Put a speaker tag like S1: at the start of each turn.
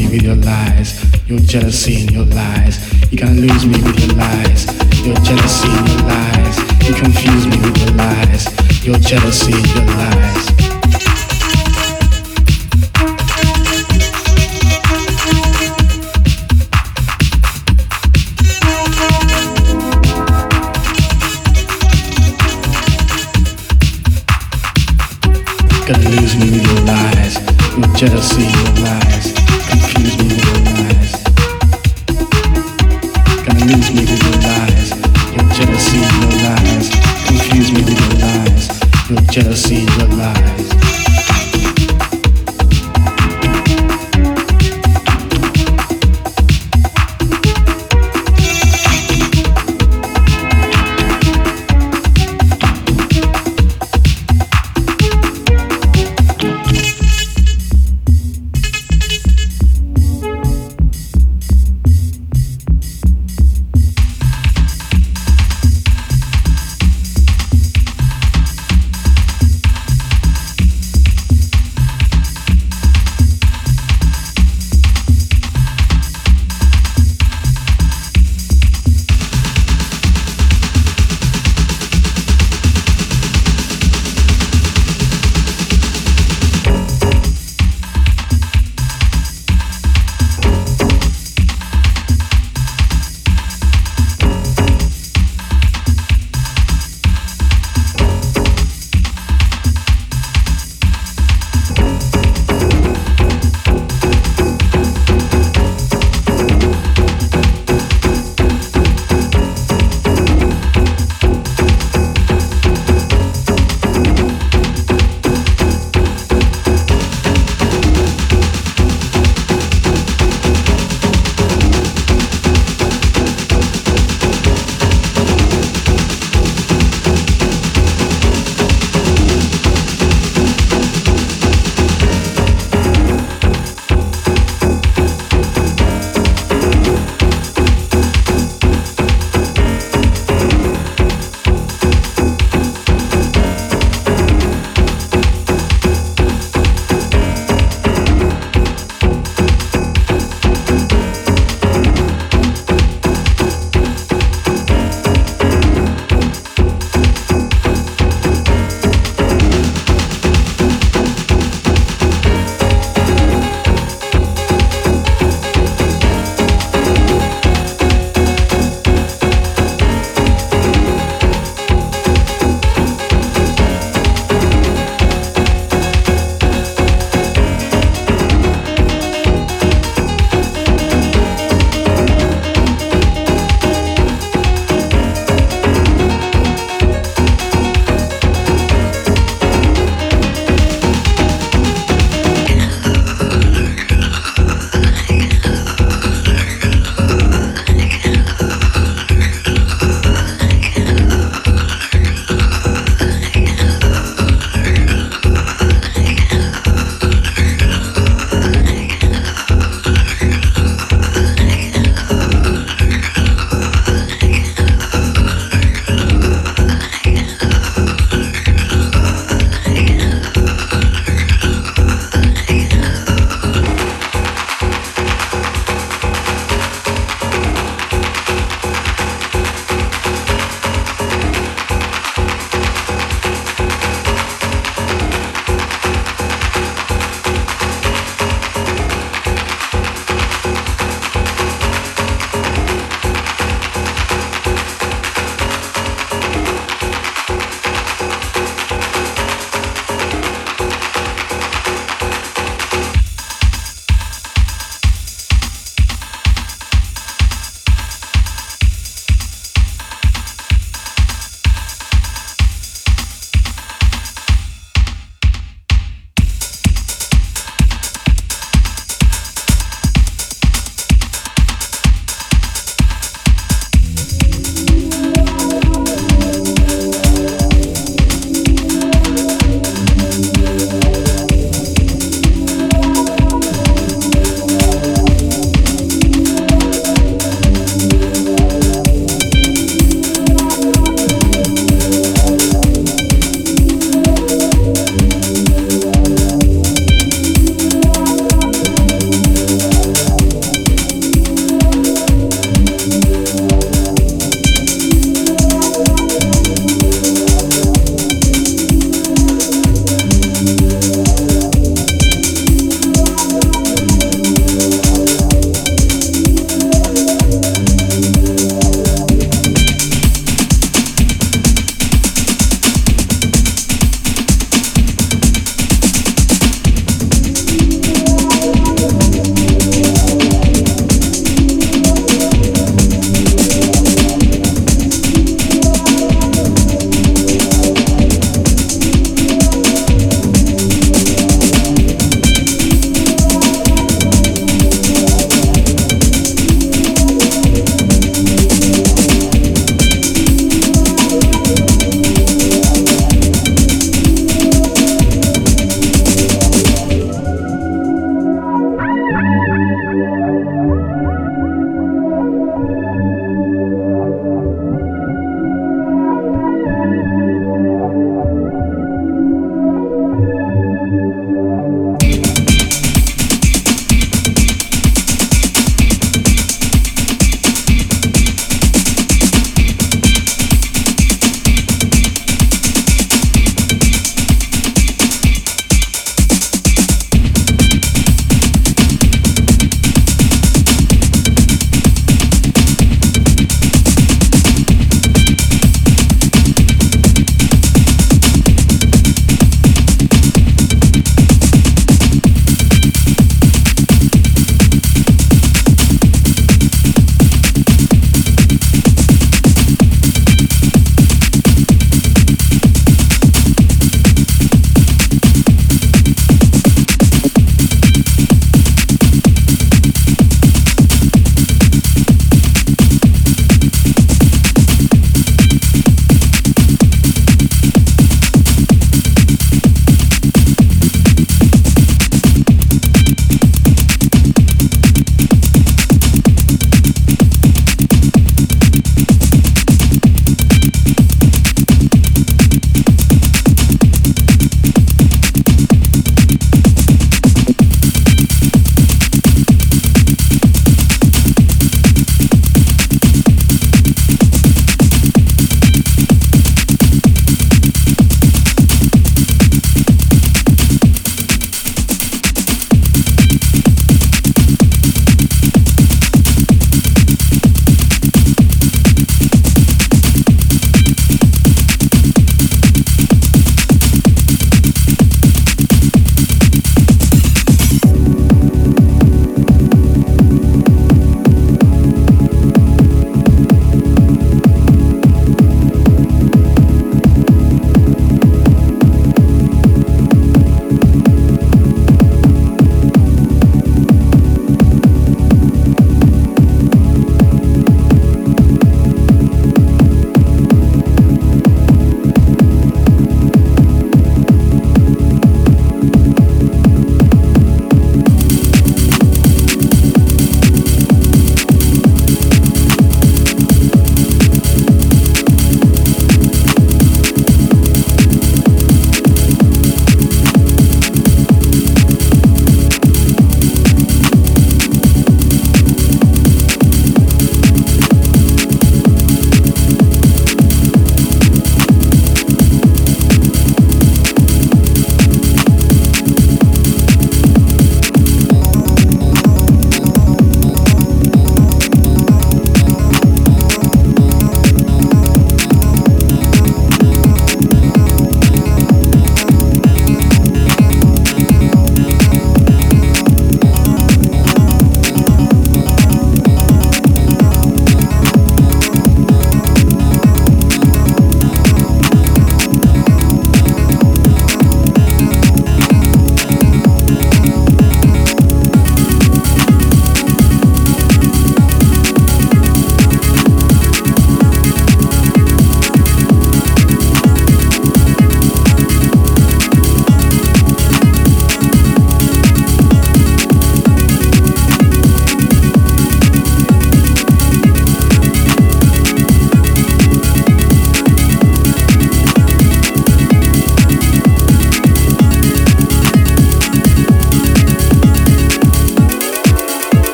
S1: me with your lies, your jealousy and your lies. You're gonna lose me with your lies, your jealousy and your lies. You confuse me with your lies, your jealousy and your lies. Gonna lose me with your lies, your jealousy, and your lies. Me your lies, your jealousy, your lies. Confuse me with your lies, your jealousy, your lies.